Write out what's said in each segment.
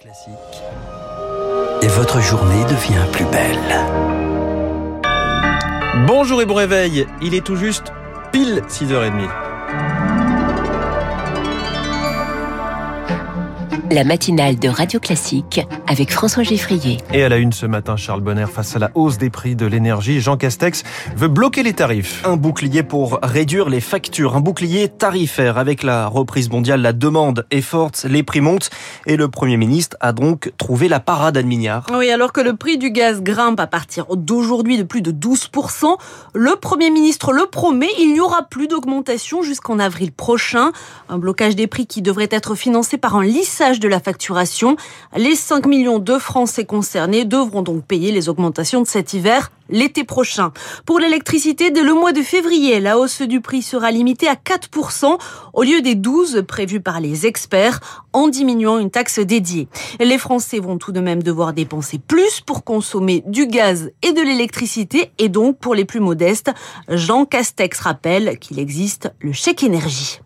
Classique. Et votre journée devient plus belle. Bonjour et bon réveil, il est tout juste pile 6h30. La matinale de Radio Classique avec François Geffrier. Et à la une ce matin, Charles Bonner, face à la hausse des prix de l'énergie, Jean Castex veut bloquer les tarifs. Un bouclier pour réduire les factures, un bouclier tarifaire. Avec la reprise mondiale, la demande est forte, les prix montent et le Premier ministre a donc trouvé la parade à milliard. Oui, alors que le prix du gaz grimpe à partir d'aujourd'hui de plus de 12%, le Premier ministre le promet, il n'y aura plus d'augmentation jusqu'en avril prochain. Un blocage des prix qui devrait être financé par un lissage de la facturation. Les 5 millions de Français concernés devront donc payer les augmentations de cet hiver l'été prochain. Pour l'électricité, dès le mois de février, la hausse du prix sera limitée à 4% au lieu des 12 prévus par les experts en diminuant une taxe dédiée. Les Français vont tout de même devoir dépenser plus pour consommer du gaz et de l'électricité et donc pour les plus modestes, Jean Castex rappelle qu'il existe le chèque énergie.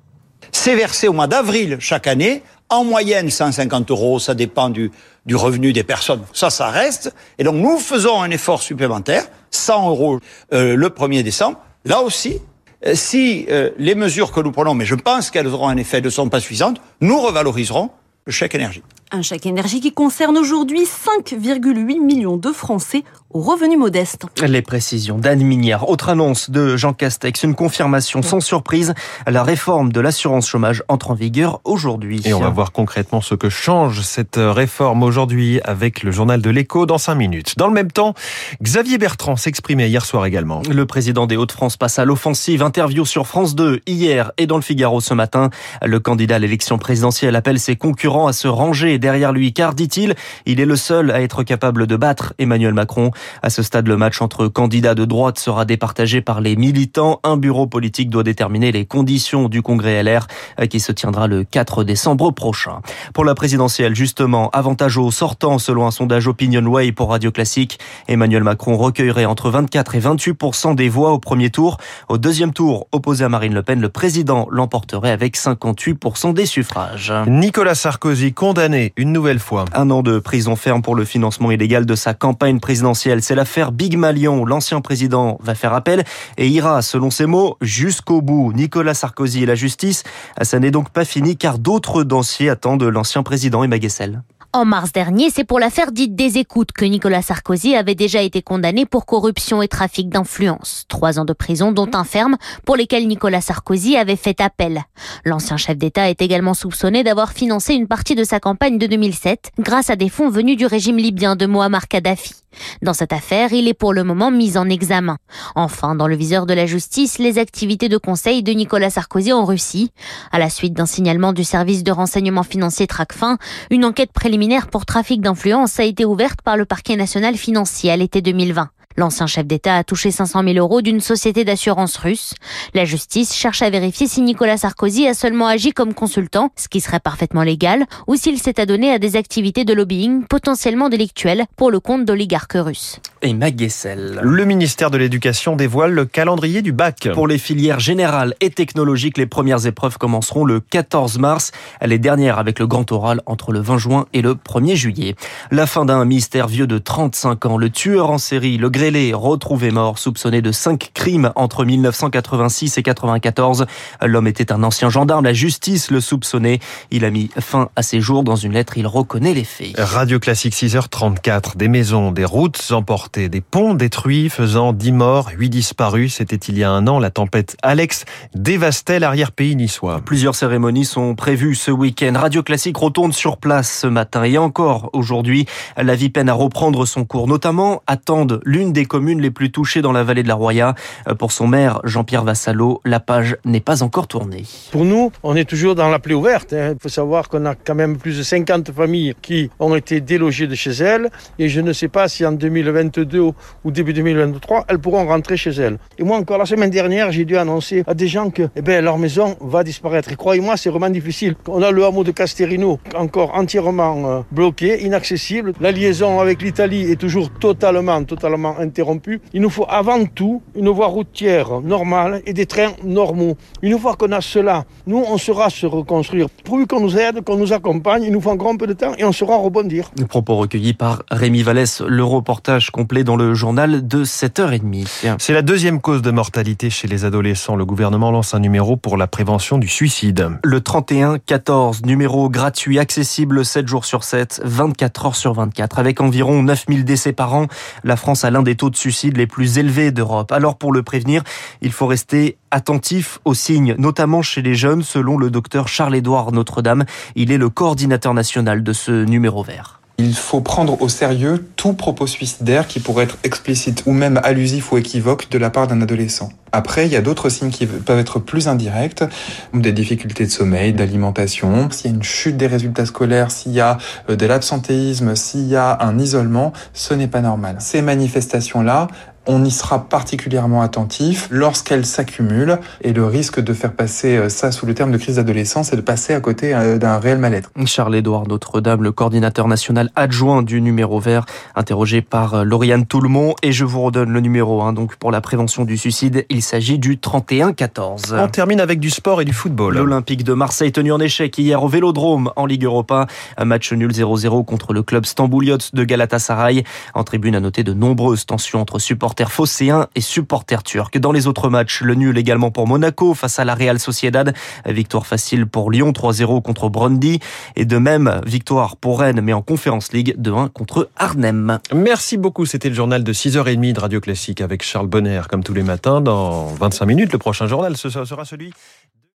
C'est versé au mois d'avril chaque année en moyenne 150 euros, ça dépend du, revenu des personnes. Ça, ça reste. Et donc nous faisons un effort supplémentaire, 100 euros euh, le 1er décembre. Là aussi, euh, si euh, les mesures que nous prenons, mais je pense qu'elles auront un effet, ne sont pas suffisantes, nous revaloriserons le chèque énergie. Un chèque énergie qui concerne aujourd'hui 5,8 millions de Français aux revenus modestes. Les précisions d'Anne Mignard. Autre annonce de Jean Castex, une confirmation sans surprise. La réforme de l'assurance chômage entre en vigueur aujourd'hui. Et on va voir concrètement ce que change cette réforme aujourd'hui avec le journal de l'écho dans 5 minutes. Dans le même temps, Xavier Bertrand s'exprimait hier soir également. Le président des Hauts-de-France passe à l'offensive. Interview sur France 2 hier et dans le Figaro ce matin. Le candidat à l'élection présidentielle appelle ses concurrents à se ranger derrière lui car, dit-il, il est le seul à être capable de battre Emmanuel Macron. À ce stade, le match entre candidats de droite sera départagé par les militants. Un bureau politique doit déterminer les conditions du congrès LR euh, qui se tiendra le 4 décembre prochain. Pour la présidentielle, justement, avantage au sortant selon un sondage Opinionway pour Radio Classique. Emmanuel Macron recueillerait entre 24 et 28 des voix au premier tour. Au deuxième tour, opposé à Marine Le Pen, le président l'emporterait avec 58% des suffrages. Nicolas Sarkozy condamné une nouvelle fois. Un an de prison ferme pour le financement illégal de sa campagne présidentielle. C'est l'affaire Big Malion. L'ancien président va faire appel et ira, selon ses mots, jusqu'au bout. Nicolas Sarkozy et la justice, ça n'est donc pas fini car d'autres dossiers attendent l'ancien président Emma Guessel. En mars dernier, c'est pour l'affaire dite des écoutes que Nicolas Sarkozy avait déjà été condamné pour corruption et trafic d'influence. Trois ans de prison, dont un ferme, pour lesquels Nicolas Sarkozy avait fait appel. L'ancien chef d'État est également soupçonné d'avoir financé une partie de sa campagne de 2007 grâce à des fonds venus du régime libyen de Muammar Kadhafi. Dans cette affaire, il est pour le moment mis en examen. Enfin, dans le viseur de la justice, les activités de conseil de Nicolas Sarkozy en Russie. À la suite d'un signalement du service de renseignement financier Tracfin, une enquête préliminaire pour trafic d'influence a été ouverte par le parquet national financier à l'été 2020. L'ancien chef d'État a touché 500 000 euros d'une société d'assurance russe. La justice cherche à vérifier si Nicolas Sarkozy a seulement agi comme consultant, ce qui serait parfaitement légal, ou s'il s'est adonné à des activités de lobbying potentiellement délictuelles pour le compte d'oligarques russes. Et Maguessel. Le ministère de l'Éducation dévoile le calendrier du bac. Pour les filières générales et technologiques, les premières épreuves commenceront le 14 mars. Les dernières avec le grand oral entre le 20 juin et le 1er juillet. La fin d'un mystère vieux de 35 ans. Le tueur en série, le Grélé, retrouvé mort, soupçonné de cinq crimes entre 1986 et 94. L'homme était un ancien gendarme. La justice le soupçonnait. Il a mis fin à ses jours. Dans une lettre, il reconnaît les faits. Radio Classique 6h34. Des maisons, des routes emportées, des ponts détruits, faisant 10 morts, 8 disparus. C'était il y a un an. La tempête Alex dévastait l'arrière-pays niçois. Plusieurs cérémonies sont prévues ce week-end. Radio Classique retourne sur place ce matin. Et encore aujourd'hui, la vie peine à reprendre son cours. Notamment, attendent l'une des communes les plus touchées dans la vallée de la Roya. Pour son maire, Jean-Pierre Vassalo, la page n'est pas encore tournée. Pour nous, on est toujours dans la plaie ouverte. Il faut savoir qu'on a quand même plus de 50 familles qui ont été délogées de chez elles. Et je ne sais pas si en 2022 ou début 2023, elles pourront rentrer chez elles. Et moi, encore la semaine dernière, j'ai dû annoncer à des gens que eh ben, leur maison va disparaître. Et croyez-moi, c'est vraiment difficile. On a le hameau de Casterino encore entièrement bloqué, inaccessible. La liaison avec l'Italie est toujours totalement, totalement interrompues. Il nous faut avant tout une voie routière normale et des trains normaux. Une fois qu'on a cela, nous, on saura se reconstruire. Pourvu qu'on nous aide, qu'on nous accompagne, il nous faut encore un peu de temps et on saura rebondir. Propos recueillis par Rémi Vallès, le reportage complet dans le journal de 7h30. C'est la deuxième cause de mortalité chez les adolescents. Le gouvernement lance un numéro pour la prévention du suicide. Le 3114, numéro gratuit, accessible 7 jours sur 7, 24 heures sur 24. Avec environ 9000 décès par an, la France a l'un des taux de suicide les plus élevés d'Europe. Alors pour le prévenir, il faut rester attentif aux signes, notamment chez les jeunes, selon le docteur Charles-Édouard Notre-Dame. Il est le coordinateur national de ce numéro vert. Il faut prendre au sérieux tout propos suicidaire qui pourrait être explicite ou même allusif ou équivoque de la part d'un adolescent. Après, il y a d'autres signes qui peuvent être plus indirects, des difficultés de sommeil, d'alimentation, s'il y a une chute des résultats scolaires, s'il y a euh, de l'absentéisme, s'il y a un isolement, ce n'est pas normal. Ces manifestations-là, on y sera particulièrement attentif lorsqu'elles s'accumulent et le risque de faire passer euh, ça sous le terme de crise d'adolescence, c'est de passer à côté euh, d'un réel mal-être. Charles-Édouard Notre-Dame, le coordinateur national adjoint du numéro vert, interrogé par euh, Lauriane Toulmont. Et je vous redonne le numéro 1 donc pour la prévention du suicide. Il s'agit du 31-14. On termine avec du sport et du football. L'Olympique de Marseille tenu en échec hier au Vélodrome en Ligue Europa. Un match nul 0-0 contre le club Stambouliot de Galatasaray. En tribune à noter de nombreuses tensions entre supporters supporters phocéens et supporters turcs. Dans les autres matchs, le nul également pour Monaco face à la Real Sociedad. Victoire facile pour Lyon, 3-0 contre Brøndby. Et de même, victoire pour Rennes, mais en Conférence League, 2-1 contre Arnhem. Merci beaucoup. C'était le journal de 6h30 de Radio Classique avec Charles Bonner, comme tous les matins. Dans 25 minutes, le prochain journal, ce sera celui